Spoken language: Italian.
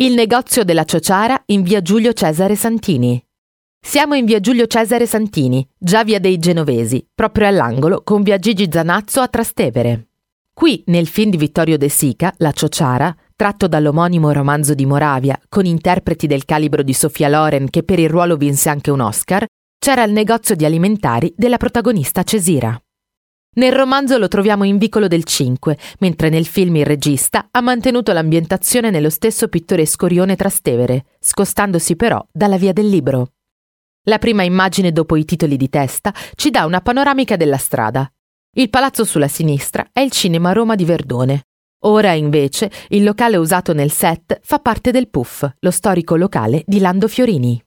Il negozio della Ciociara in via Giulio Cesare Santini. Siamo in via Giulio Cesare Santini, già via dei Genovesi, proprio all'angolo con via Gigi Zanazzo a Trastevere. Qui, nel film di Vittorio De Sica, La Ciociara, tratto dall'omonimo romanzo di Moravia, con interpreti del calibro di Sofia Loren che per il ruolo vinse anche un Oscar, c'era il negozio di alimentari della protagonista Cesira. Nel romanzo lo troviamo in Vicolo del Cinque, mentre nel film il regista ha mantenuto l'ambientazione nello stesso pittoresco rione Trastevere, scostandosi però dalla via del libro. La prima immagine dopo i titoli di testa ci dà una panoramica della strada. Il palazzo sulla sinistra è il Cinema Roma di Verdone. Ora, invece, il locale usato nel set fa parte del Puff, lo storico locale di Lando Fiorini.